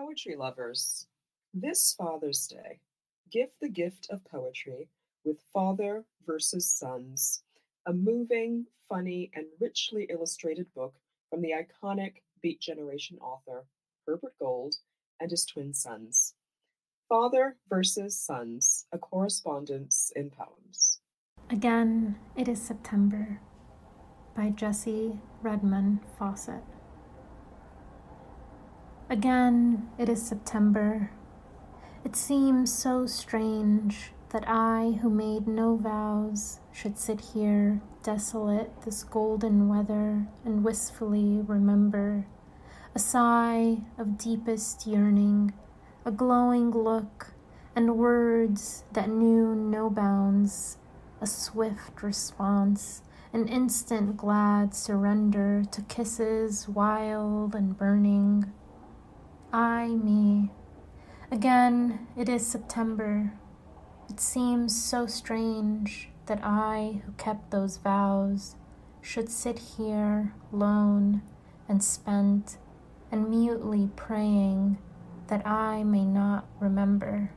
poetry lovers, this Father's Day, give the gift of poetry with Father versus Sons, a moving, funny, and richly illustrated book from the iconic Beat Generation author Herbert Gold and his twin sons. Father versus Sons, a correspondence in poems. Again, it is September by Jessie Redmon Fauset. Again, it is September. It seems so strange that I, who made no vows, should sit here desolate this golden weather and wistfully remember a sigh of deepest yearning, a glowing look, and words that knew no bounds, a swift response, an instant glad surrender to kisses wild and burning I, me. Again, it is September. It seems so strange that I, who kept those vows, should sit here lone and spent and mutely praying that I may not remember.